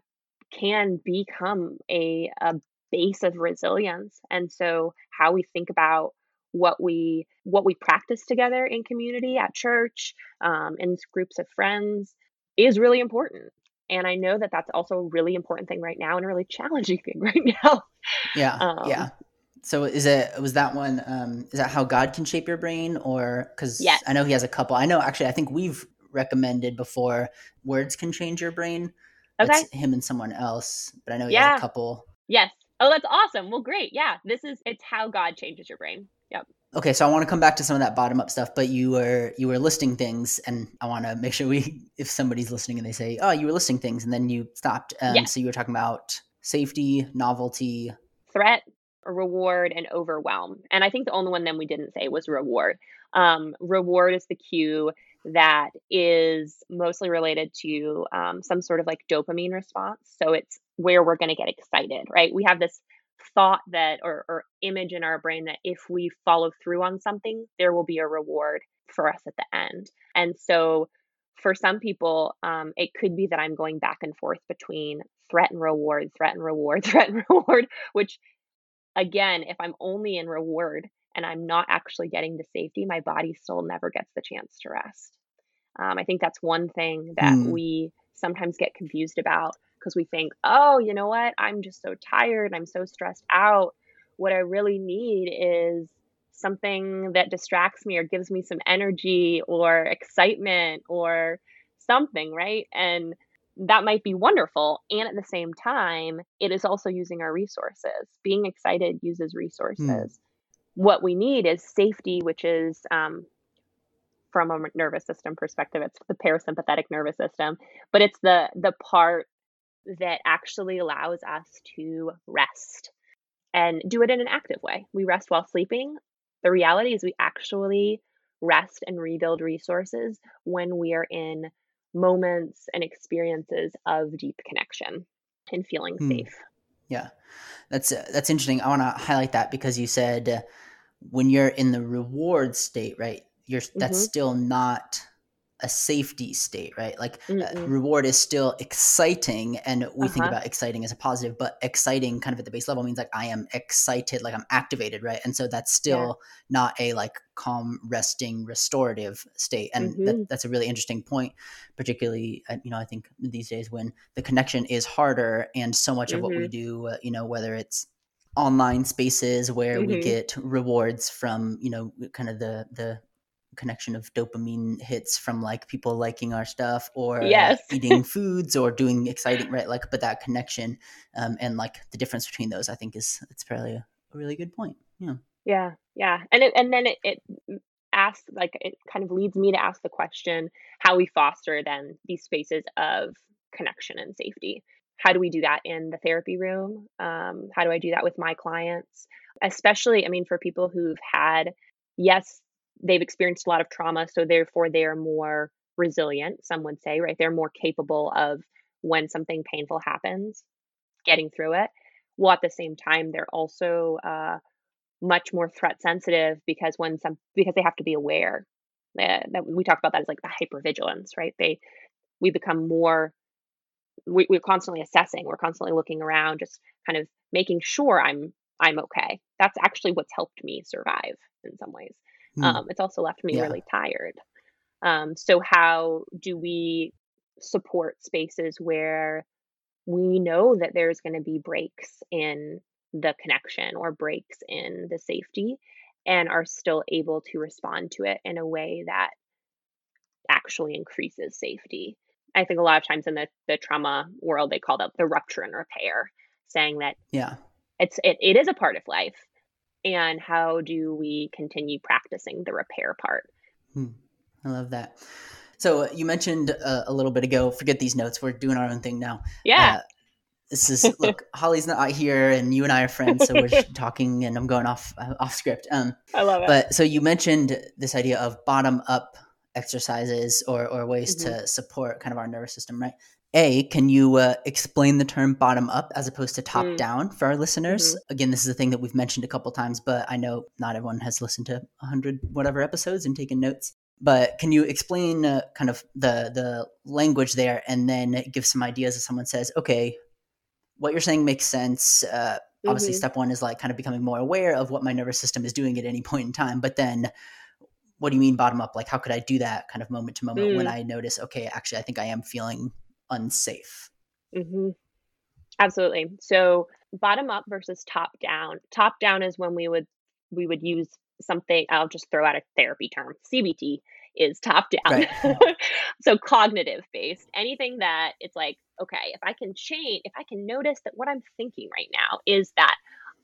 [SPEAKER 4] can become a, a base of resilience and so how we think about what we what we practice together in community at church um, in groups of friends is really important and i know that that's also a really important thing right now and a really challenging thing (laughs) right now
[SPEAKER 2] Yeah.
[SPEAKER 4] Um,
[SPEAKER 2] yeah. So is it was that one um is that how God can shape your brain or cuz
[SPEAKER 4] Yes.
[SPEAKER 2] I know he has a couple. I know actually I think we've recommended before. Words can change your brain.
[SPEAKER 4] Okay.
[SPEAKER 2] It's him and someone else, but I know he
[SPEAKER 4] Yeah.
[SPEAKER 2] has a couple.
[SPEAKER 4] Yes. Oh, that's awesome. Well, great. Yeah. This is it's how God changes your brain. Yep.
[SPEAKER 2] Okay, so I want to come back to some of that bottom up stuff, but you were you were listing things, and I want to make sure we, (laughs) if somebody's listening and they say, "Oh, you were listing things," and then you stopped. Um,
[SPEAKER 4] Yeah.
[SPEAKER 2] So you were talking about safety, novelty.
[SPEAKER 4] Threat, reward, and overwhelm. And I think the only one then we didn't say was reward. Um, reward is the cue that is mostly related to um, some sort of like dopamine response. So it's where we're going to get excited, right? We have this thought that or, or image in our brain that if we follow through on something, there will be a reward for us at the end. And so for some people, um, it could be that I'm going back and forth between threat and reward, threat and reward, (laughs) threat and reward, which again, if I'm only in reward and I'm not actually getting to safety, my body still never gets the chance to rest. Um, I think that's one thing that
[SPEAKER 2] Hmm.
[SPEAKER 4] we sometimes get confused about because we think, oh, you know what? I'm just so tired. I'm so stressed out. What I really need is something that distracts me or gives me some energy or excitement or something, right? And that might be wonderful. And at the same time, it is also using our resources. Being excited uses resources. What we need is safety, which is um, from a nervous system perspective, it's the parasympathetic nervous system, but it's the the part that actually allows us to rest and do it in an active way. We rest while sleeping. The reality is we actually rest and rebuild resources when we are in moments and experiences of deep connection and feeling
[SPEAKER 2] Hmm.
[SPEAKER 4] safe.
[SPEAKER 2] Yeah, that's uh, that's interesting. I want to highlight that because you said uh, when you're in the reward state, right? You're that's
[SPEAKER 4] Mhm.
[SPEAKER 2] still not a safety state, right? Like uh,
[SPEAKER 4] Mm-mm.
[SPEAKER 2] reward is still exciting, and we think
[SPEAKER 4] Uh-huh.
[SPEAKER 2] about exciting as a positive, but exciting kind of at the base level means like I am excited, like I'm activated, right? And so that's still not a like calm, resting, restorative state, and that,
[SPEAKER 4] Mhm.
[SPEAKER 2] that's a really interesting point, particularly uh, you know I think these days when the connection is harder, and so much of what we
[SPEAKER 4] Mhm.
[SPEAKER 2] do, uh, you know, whether it's online spaces where we
[SPEAKER 4] Mhm.
[SPEAKER 2] get rewards from you know kind of the the connection of dopamine hits from like people liking our stuff or
[SPEAKER 4] Yes. (laughs)
[SPEAKER 2] eating foods or doing exciting right like but that connection um, and like the difference between those i think is it's probably a, a really good point yeah
[SPEAKER 4] Yeah, yeah. And it, and then it, it asks like it kind of leads me to ask the question how we foster then these spaces of connection and safety. How do we do that in the therapy room? Um, how do I do that with my clients? Especially, I mean, for people who've had, yes, they've experienced a lot of trauma, so therefore they're more resilient, some would say, right? They're more capable of when something painful happens, getting through it. While at the same time, they're also uh, much more threat sensitive because when some because they have to be aware uh, that we talk about that as like the hypervigilance right they we become more we, we're constantly assessing we're constantly looking around just kind of making sure i'm i'm okay that's actually what's helped me survive in some ways
[SPEAKER 2] Hmm.
[SPEAKER 4] um, it's also left me
[SPEAKER 2] Yeah.
[SPEAKER 4] really tired um, so how do we support spaces where we know that there's going to be breaks in the connection or breaks in the safety and are still able to respond to it in a way that actually increases safety. I think a lot of times in the, the trauma world, they call that the rupture and repair, saying that
[SPEAKER 2] yeah
[SPEAKER 4] it's it, it is a part of life. And how do we continue practicing the repair part?
[SPEAKER 2] Hmm. i love that so uh, you mentioned uh, a little bit ago forget these notes we're doing our own thing now
[SPEAKER 4] Yeah.
[SPEAKER 2] Uh, this is look (laughs) holly's not here and you and i are friends so we're (laughs) talking and i'm going off uh, off script um
[SPEAKER 4] I love it.
[SPEAKER 2] but so you mentioned this idea of bottom up exercises or, or ways
[SPEAKER 4] Mm-hmm.
[SPEAKER 2] to support kind of our nervous system right a can you uh, explain the term bottom up as opposed to top
[SPEAKER 4] Mm.
[SPEAKER 2] down for our listeners
[SPEAKER 4] Mhm.
[SPEAKER 2] again this is a thing that we've mentioned a couple times but i know not everyone has listened to 100 whatever episodes and taken notes but can you explain uh, kind of the the language there and then give some ideas if someone says okay what you're saying makes sense uh, obviously
[SPEAKER 4] Mhm.
[SPEAKER 2] step one is like kind of becoming more aware of what my nervous system is doing at any point in time but then what do you mean bottom up like how could i do that kind of moment to moment when
[SPEAKER 4] Mm.
[SPEAKER 2] i notice okay actually i think i am feeling unsafe
[SPEAKER 4] hmm Absolutely. So bottom up versus top down. Top down is when we would we would use something. I'll just throw out a therapy term, CBT, is top down.
[SPEAKER 2] Right. (laughs)
[SPEAKER 4] so cognitive based. Anything that it's like, okay, if I can change, if I can notice that what I'm thinking right now is that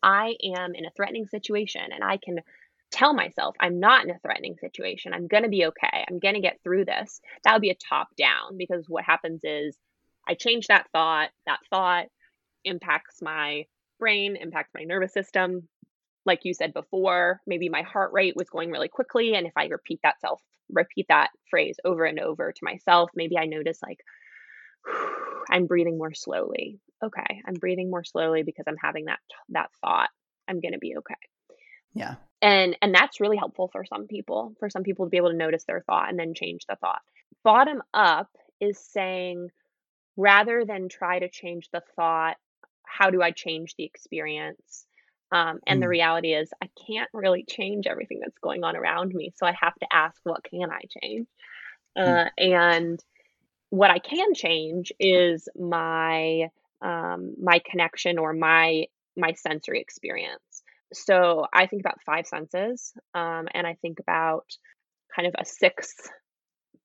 [SPEAKER 4] I am in a threatening situation and I can tell myself I'm not in a threatening situation. I'm going to be okay. I'm going to get through this. That would be a top down because what happens is I change that thought. That thought impacts my brain, impacts my nervous system. Like you said before, maybe my heart rate was going really quickly. And if I repeat that self, repeat that phrase over and over to myself, maybe I notice like, (sighs) I'm breathing more slowly. Okay, I'm breathing more slowly because I'm having that that thought. I'm going to be okay.
[SPEAKER 2] Yeah.
[SPEAKER 4] And and that's really helpful for some people. For some people to be able to notice their thought and then change the thought. Bottom up is saying rather than try to change the thought, how do I change the experience? Um, and the
[SPEAKER 2] Mm.
[SPEAKER 4] reality is, I can't really change everything that's going on around me. So I have to ask, what can I change?
[SPEAKER 2] Mm.
[SPEAKER 4] Uh, and what I can change is my um, my connection or my my sensory experience. So I think about five senses, um, and I think about kind of a sixth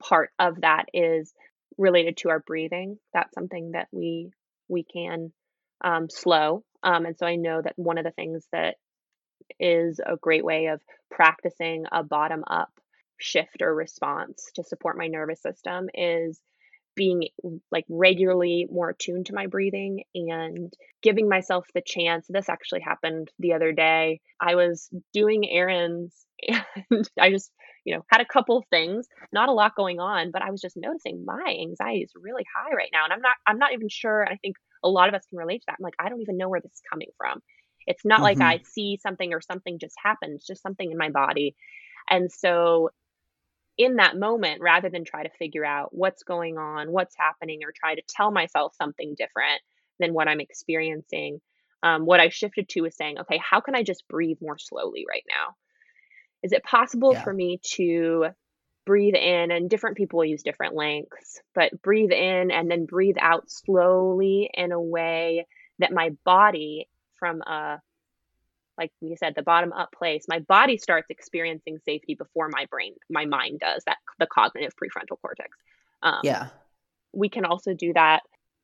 [SPEAKER 4] part of that is related to our breathing. That's something that we we can um, slow. Um, and so I know that one of the things that is a great way of practicing a bottom up shift or response to support my nervous system is being like regularly more attuned to my breathing and giving myself the chance. This actually happened the other day. I was doing errands (laughs) and I just, you know, had a couple of things, not a lot going on, but I was just noticing my anxiety is really high right now. And I'm not, I'm not even sure. And I think a lot of us can relate to that. I'm like, I don't even know where this is coming from. It's not like
[SPEAKER 2] hmm
[SPEAKER 4] I see something or something just happened, it's just something in my body. And so in that moment rather than try to figure out what's going on, what's happening, or try to tell myself something different than what I'm experiencing. Um, what I shifted to is saying, okay, how can I just breathe more slowly right now? Is it possible
[SPEAKER 2] Yeah.
[SPEAKER 4] for me to breathe in? And different people use different lengths, but breathe in and then breathe out slowly in a way that my body, from a like we said, the bottom up place, my body starts experiencing safety before my brain, my mind does that, the cognitive prefrontal cortex. Um,
[SPEAKER 2] Yeah.
[SPEAKER 4] we can also do that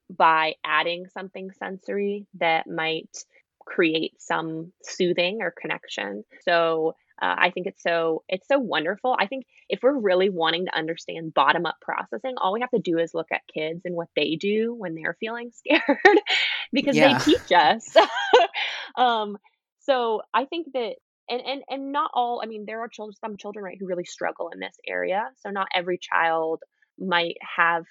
[SPEAKER 4] by adding something sensory that might create some soothing or connection. So uh, I think it's so it's so wonderful. I think if we're really wanting to understand bottom up processing, all we have to do is look at kids and what they do when they're feeling (laughs) scared, because they teach us. (laughs) um, so I think that and and and not all. I mean, there are children, some children, right, who really struggle in this area. So not every child might have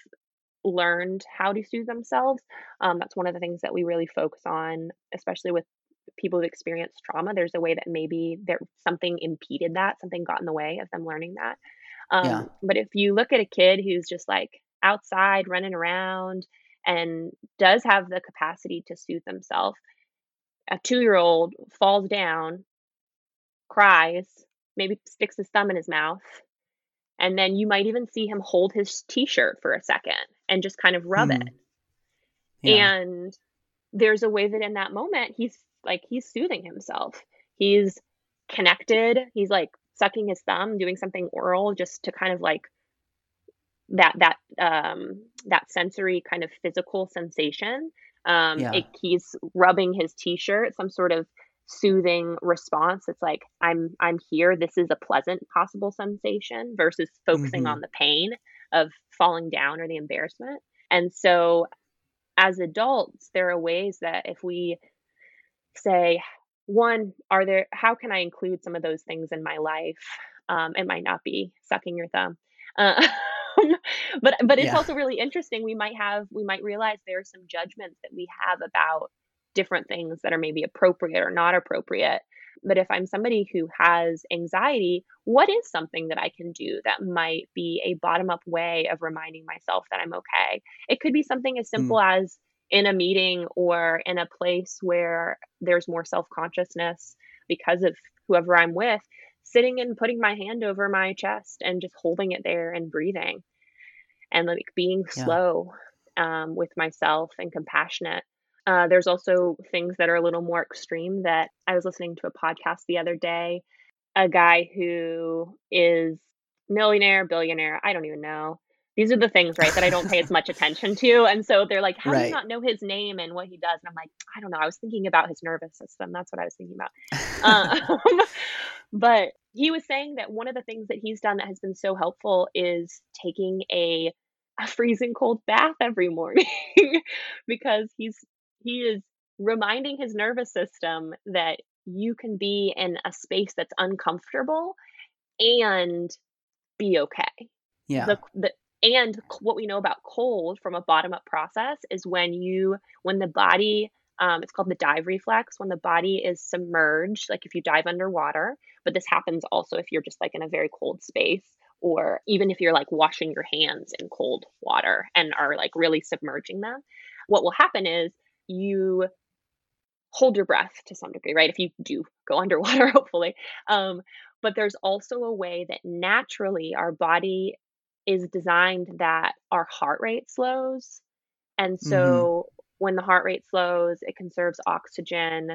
[SPEAKER 4] learned how to soothe themselves. Um, that's one of the things that we really focus on, especially with people who've experienced trauma. There's a way that maybe there something impeded that, something got in the way of them learning that.
[SPEAKER 2] Yeah.
[SPEAKER 4] Um, but if you look at a kid who's just like outside running around and does have the capacity to soothe themselves, a two year old falls down, cries, maybe sticks his thumb in his mouth, and then you might even see him hold his t shirt for a second and just kind of rub it.
[SPEAKER 2] Mm. Yeah.
[SPEAKER 4] And there's a way that in that moment, he's like, he's soothing himself. He's connected. He's like sucking his thumb, doing something oral just to kind of like that, that, um, that sensory kind of physical sensation. Um,
[SPEAKER 2] Yeah.
[SPEAKER 4] it, he's rubbing his t-shirt, some sort of soothing response. It's like, I'm, I'm here. This is a pleasant possible sensation versus focusing
[SPEAKER 2] hmm
[SPEAKER 4] on the pain of falling down or the embarrassment. And so as adults, there are ways that if we say, one, are there, how can I include some of those things in my life? Um, it might not be sucking your thumb. Uh, (laughs) but but it's
[SPEAKER 2] Yeah.
[SPEAKER 4] also really interesting. We might have we might realize there are some judgments that we have about different things that are maybe appropriate or not appropriate. But if I'm somebody who has anxiety, what is something that I can do that might be a bottom up way of reminding myself that I'm okay? It could be something as
[SPEAKER 2] Mm.
[SPEAKER 4] simple as in a meeting or in a place where there's more self consciousness because of whoever I'm with, sitting and putting my hand over my chest and just holding it there and breathing and like being
[SPEAKER 2] Yeah.
[SPEAKER 4] slow um, with myself and compassionate. Uh, there's also things that are a little more extreme that I was listening to a podcast the other day. A guy who is millionaire, billionaire, I don't even know. These are the things, right, that I don't pay as much (laughs) attention to. And so they're like, how do you not know his name and what he does? And I'm like, I don't know. I was thinking about his nervous system. That's what I was thinking about. (laughs) Um, (laughs) but he was saying that one of the things that he's done that has been so helpful is taking a, a freezing cold bath every morning (laughs) because he's he is reminding his nervous system that you can be in a space that's uncomfortable and be okay.
[SPEAKER 2] yeah.
[SPEAKER 4] The, the and what we know about cold from a bottom up process is when you when the body um, it's called the dive reflex when the body is submerged like if you dive underwater but this happens also if you're just like in a very cold space or even if you're like washing your hands in cold water and are like really submerging them what will happen is you hold your breath to some degree right if you do go (laughs) underwater hopefully um, but there's also a way that naturally our body is designed that our heart rate slows. And
[SPEAKER 2] hmm
[SPEAKER 4] so when the heart rate slows, it conserves oxygen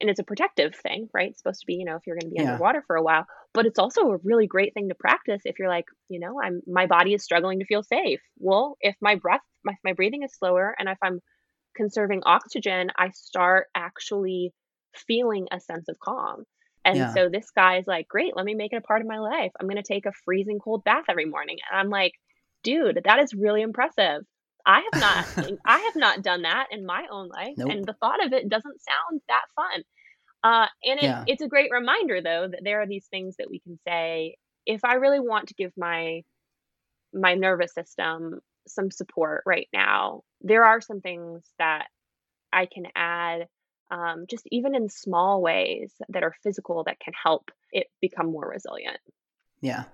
[SPEAKER 4] and it's a protective thing, right? It's supposed to be, you know, if you're going to be
[SPEAKER 2] Yeah.
[SPEAKER 4] underwater for a while, but it's also a really great thing to practice if you're like, you know, I'm my body is struggling to feel safe. Well, if my breath my, my breathing is slower and if I'm conserving oxygen, I start actually feeling a sense of calm. And
[SPEAKER 2] Yeah.
[SPEAKER 4] so this guy is like, great, let me make it a part of my life. I'm going to take a freezing cold bath every morning. And I'm like, dude, that is really impressive. I have not (laughs) I have not done that in my own life.
[SPEAKER 2] Nope.
[SPEAKER 4] And the thought of it doesn't sound that fun. Uh, and it,
[SPEAKER 2] Yeah.
[SPEAKER 4] it's a great reminder though that there are these things that we can say if I really want to give my my nervous system some support right now, there are some things that I can add, um, just even in small ways that are physical that can help it become more resilient.
[SPEAKER 2] Yeah,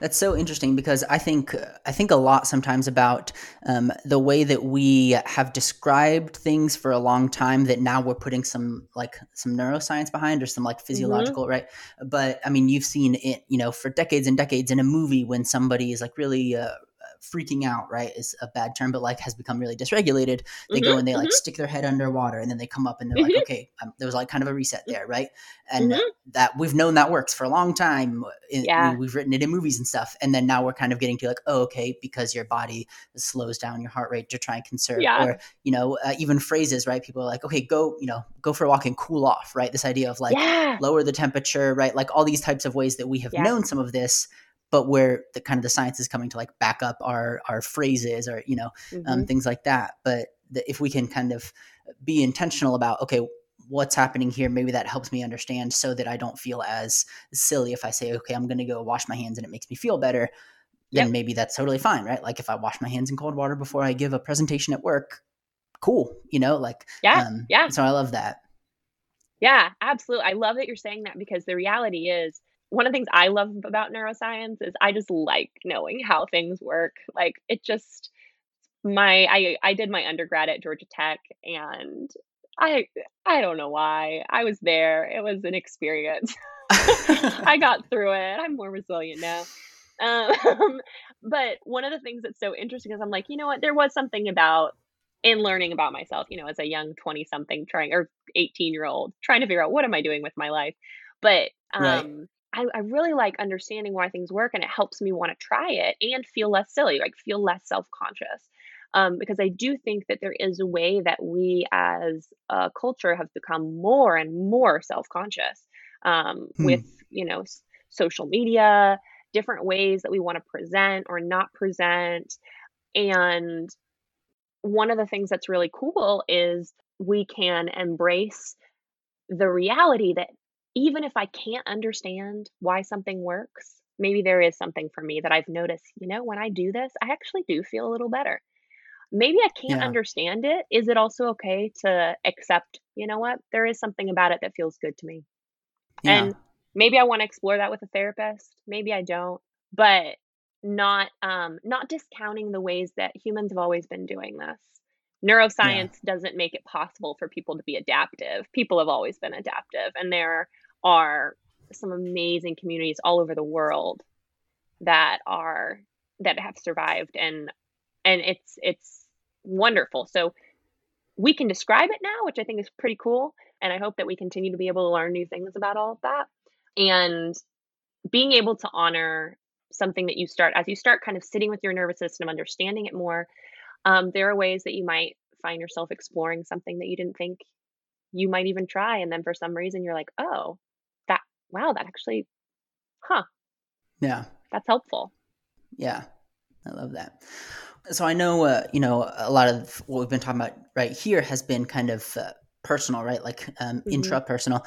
[SPEAKER 2] that's so interesting because I think I think a lot sometimes about um, the way that we have described things for a long time. That now we're putting some like some neuroscience behind or some like physiological, right? But I mean, you've seen it, you know, for decades and decades in a movie when somebody is like really. Uh, freaking out right is a bad term but like has become really dysregulated they go
[SPEAKER 4] Mhm,
[SPEAKER 2] and they like
[SPEAKER 4] mhm.
[SPEAKER 2] stick their head underwater and then they come up and they're
[SPEAKER 4] Mhm.
[SPEAKER 2] like okay um, there was like kind of a reset there right and
[SPEAKER 4] Mhm.
[SPEAKER 2] that we've known that works for a long time. In,
[SPEAKER 4] Yeah.
[SPEAKER 2] We've written it in movies and stuff. And then now we're kind of getting to like, oh, okay, because your body slows down your heart rate to try and conserve.
[SPEAKER 4] Yeah.
[SPEAKER 2] Or, you know, uh, even phrases, right? People are like, okay, go, you know, go for a walk and cool off, right? This idea of like
[SPEAKER 4] yeah.
[SPEAKER 2] lower the temperature, right? Like all these types of ways that we have
[SPEAKER 4] Yeah.
[SPEAKER 2] known some of this, but where the kind of the science is coming to like back up our our phrases or, you know, um,
[SPEAKER 4] Mhm.
[SPEAKER 2] things like that. But the, if we can kind of be intentional about, okay, what's happening here, maybe that helps me understand so that I don't feel as silly if I say, okay, I'm going to go wash my hands and it makes me feel better. Then
[SPEAKER 4] Yep.
[SPEAKER 2] maybe that's totally fine, right? Like if I wash my hands in cold water before I give a presentation at work, cool, you know, like,
[SPEAKER 4] Yeah.
[SPEAKER 2] um,
[SPEAKER 4] yeah.
[SPEAKER 2] So I love that.
[SPEAKER 4] Yeah, absolutely. I love that you're saying that because the reality is one of the things I love about neuroscience is I just like knowing how things work. Like it just my I I did my undergrad at Georgia Tech and I I don't know why. I was there. It was an experience. (laughs) I (laughs) got through it. I'm more resilient now. Um, (laughs) but one of the things that's so interesting is I'm like, you know what? There was something about in learning about myself, you know, as a young 20 something trying or 18 year old trying to figure out what am I doing with my life. But
[SPEAKER 2] Right.
[SPEAKER 4] I, I really like understanding why things work and it helps me want to try it and feel less silly, like feel less self conscious. Um, because I do think that there is a way that we as a culture have become more and more self conscious um,
[SPEAKER 2] Hmm.
[SPEAKER 4] with, you know, s- social media, different ways that we want to present or not present. And one of the things that's really cool is we can embrace the reality that even if I can't understand why something works, maybe there is something for me that I've noticed, you know, when I do this, I actually do feel a little better. Maybe I can't
[SPEAKER 2] Yeah.
[SPEAKER 4] understand it. Is it also okay to accept, you know what, there is something about it that feels good to me?
[SPEAKER 2] Yeah.
[SPEAKER 4] And maybe I want to explore that with a therapist. Maybe I don't, but not um not discounting the ways that humans have always been doing this. Neuroscience doesn't make it possible for people to be adaptive. People have always been adaptive and there are some amazing communities all over the world that are that have survived and and it's it's wonderful. So we can describe it now, which I think is pretty cool. And I hope that we continue to be able to learn new things about all of that. And being able to honor something that you start as you start kind of sitting with your nervous system, understanding it more. Um, there are ways that you might find yourself exploring something that you didn't think you might even try, and then for some reason you're like, oh, wow, that actually, huh?
[SPEAKER 2] Yeah,
[SPEAKER 4] that's helpful.
[SPEAKER 2] Yeah, I love that. So I know, uh, you know, a lot of what we've been talking about right here has been kind of uh, personal, right? Like um, mm-hmm. intrapersonal.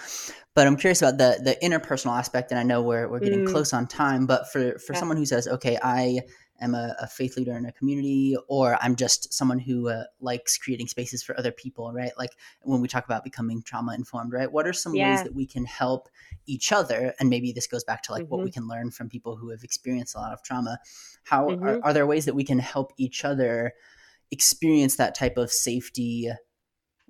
[SPEAKER 2] But I'm curious about the the interpersonal aspect, and I know we're we're getting mm. close on time. But for for yeah. someone who says, okay, I am a, a, faith leader in a community, or I'm just someone who uh, likes creating spaces for other people, right? Like when we talk about becoming trauma informed, right? What are some yeah. ways that we can help each other? And maybe this goes back to like mm-hmm. what we mm-hmm. can learn from people who have experienced a lot of trauma. How mm-hmm. are, are there ways that we can help each other experience that type of safety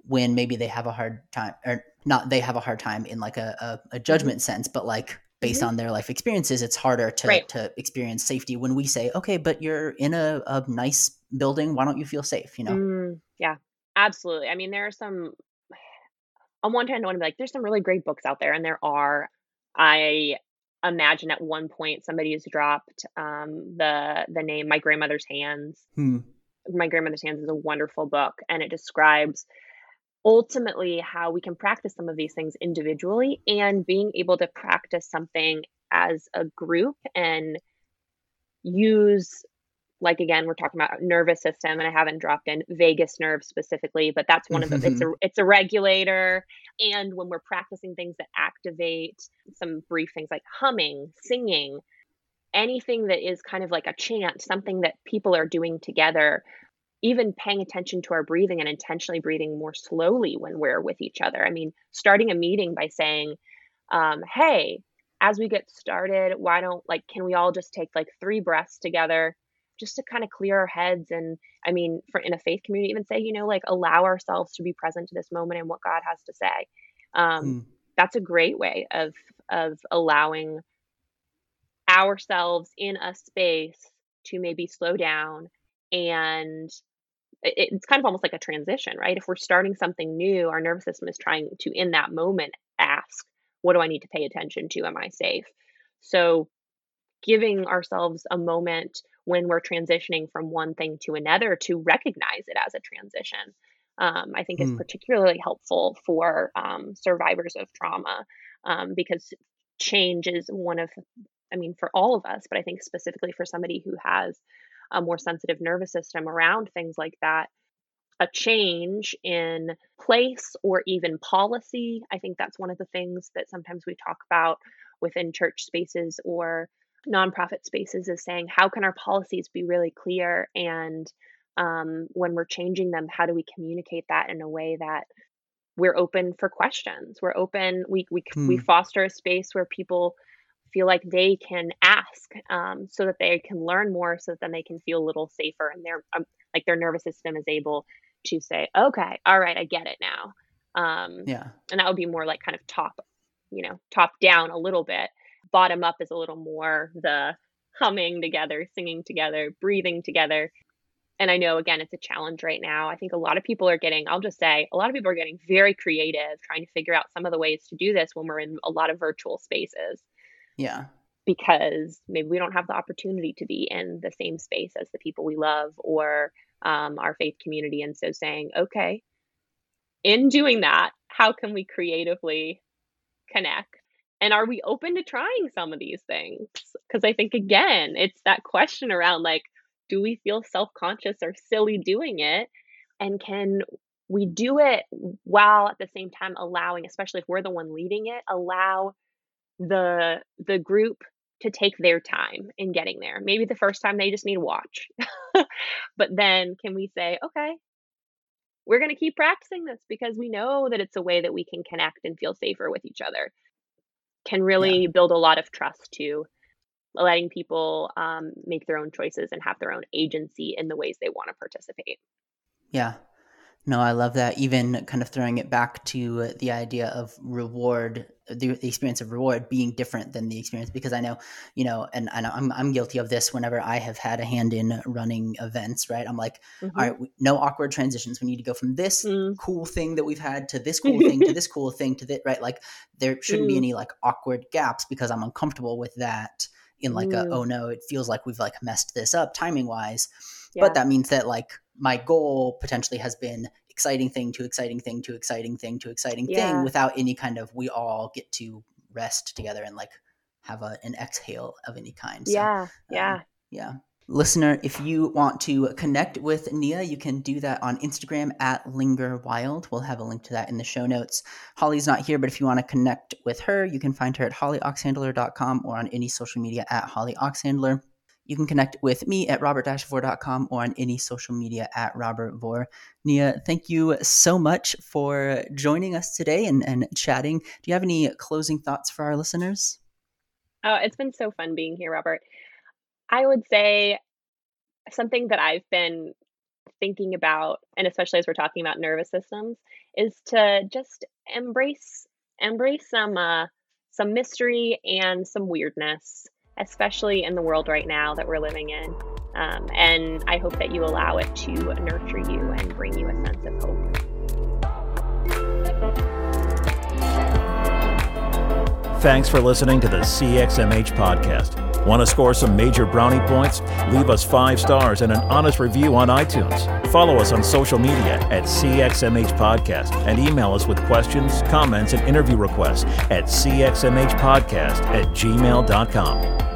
[SPEAKER 2] when maybe they have a hard time or not they have a hard time in like a, a, a mm-hmm. judgment sense but like based mm-hmm. on their life experiences it's harder to, right. to experience safety when we say okay but you're in a, a nice building why don't you feel safe you know
[SPEAKER 4] mm, yeah absolutely i mean there are some on one hand i want to be like there's some really great books out there and there are i imagine at one point somebody has dropped um, the the name my grandmother's hands hmm. my grandmother's hands is a wonderful book and it describes ultimately how we can practice some of these things individually and being able to practice something as a group and use like again we're talking about nervous system and i haven't dropped in vagus nerve specifically but that's one of the it's a mm-hmm. it's a regulator. And when we're practicing things that activate some brief things like humming singing anything that is kind of like a chant something that people are doing together even paying attention to our breathing and intentionally breathing more slowly when we're with each other. I mean, starting a meeting by saying, um, hey, as we get started, why don't like, can we all just take like three breaths together just to kind of clear our heads? And I mean, for in a faith community, even say, you know, like allow ourselves to be present to this moment and what God has to say. Um, mm. That's a great way of of allowing ourselves in a space to maybe slow down and it's kind of almost like a transition, right? If we're starting something new, our nervous system is trying to, in that moment, ask, what do I need to pay attention to? Am I safe? So, giving ourselves a moment when we're transitioning from one thing to another to recognize it as a transition, um, I think mm. is hmm. particularly helpful for um, survivors of trauma um, because change is one of, I mean, for all of us, but I think specifically for somebody who has a more sensitive nervous system around things like that a change in place or even policy. I think that's one of the things that sometimes we talk about within church spaces or nonprofit spaces is saying, how can our policies be really clear? And um, when we're changing them, how do we communicate that in a way that we're open for questions? We're open, we, we, hmm. we foster a space where people feel like they can ask um, so that they can learn more so that then they can feel a little safer and their um, like their nervous system is able to say okay all right i get it now. Um,
[SPEAKER 2] yeah.
[SPEAKER 4] and that would be more like kind of top you know top down a little bit. Bottom up is a little more the humming together singing together breathing together. And i know again it's a challenge right now. I think a lot of people are getting i'll just say a lot of people are getting very creative trying to figure out some of the ways to do this when we're in a lot of virtual spaces
[SPEAKER 2] yeah.
[SPEAKER 4] Because maybe we don't have the opportunity to be in the same space as the people we love or um, our faith community. And so saying, okay, in doing that, how can we creatively connect? And are we open to trying some of these things? Because I think, again, it's that question around like, do we feel self conscious or silly doing it? And can we do it while at the same time allowing, especially if we're the one leading it, allow the the group to take their time in getting there. Maybe the first time they just need to watch. (laughs) but then can we say, okay, we're going to keep practicing this because we know that it's a way that we can connect and feel safer with each other. Can really yeah. build a lot of trust to letting people um, make their own choices and have their own agency in the ways they want to participate.
[SPEAKER 2] Yeah. No, I love that. Even kind of throwing it back to the idea of reward, the, the, experience of reward being different than the experience, because I know, you know, and I know I'm, I'm guilty of this whenever I have had a hand in running events, right? I'm like, mm-hmm. all right, no awkward transitions. We need to go from this mm. cool thing that we've had to this cool thing to (laughs) this cool thing to that, right? Like there shouldn't mm. be any like awkward gaps because I'm uncomfortable with that in like
[SPEAKER 4] Mm.
[SPEAKER 2] a oh no, it feels like we've like messed this up timing wise.
[SPEAKER 4] Yeah.
[SPEAKER 2] But that means that like my goal potentially has been exciting thing to exciting thing to exciting thing to exciting
[SPEAKER 4] Yeah.
[SPEAKER 2] thing without any kind of we all get to rest together and like have a, an exhale of any kind. So,
[SPEAKER 4] yeah. Yeah.
[SPEAKER 2] um, yeah. Listener, if you want to connect with Nia, you can do that on Instagram at Linger Wild. We'll have a link to that in the show notes. Holly's not here, but if you want to connect with her, you can find her at hollyoxhandler.com or on any social media at hollyoxhandler. You can connect with me at robertvore.com or on any social media at robertvore. Nia, thank you so much for joining us today and, and chatting. Do you have any closing thoughts for our listeners?
[SPEAKER 4] Oh, it's been so fun being here, Robert. I would say something that I've been thinking about, and especially as we're talking about nervous systems, is to just embrace embrace some uh, some mystery and some weirdness, especially in the world right now that we're living in. Um, and I hope that you allow it to nurture you and bring you a sense of hope.
[SPEAKER 1] Thanks for listening to the CXMH podcast. Want to score some major brownie points? Leave us five stars and an honest review on iTunes. Follow us on social media at CXMH Podcast and email us with questions, comments, and interview requests at cxmhpodcast at gmail.com.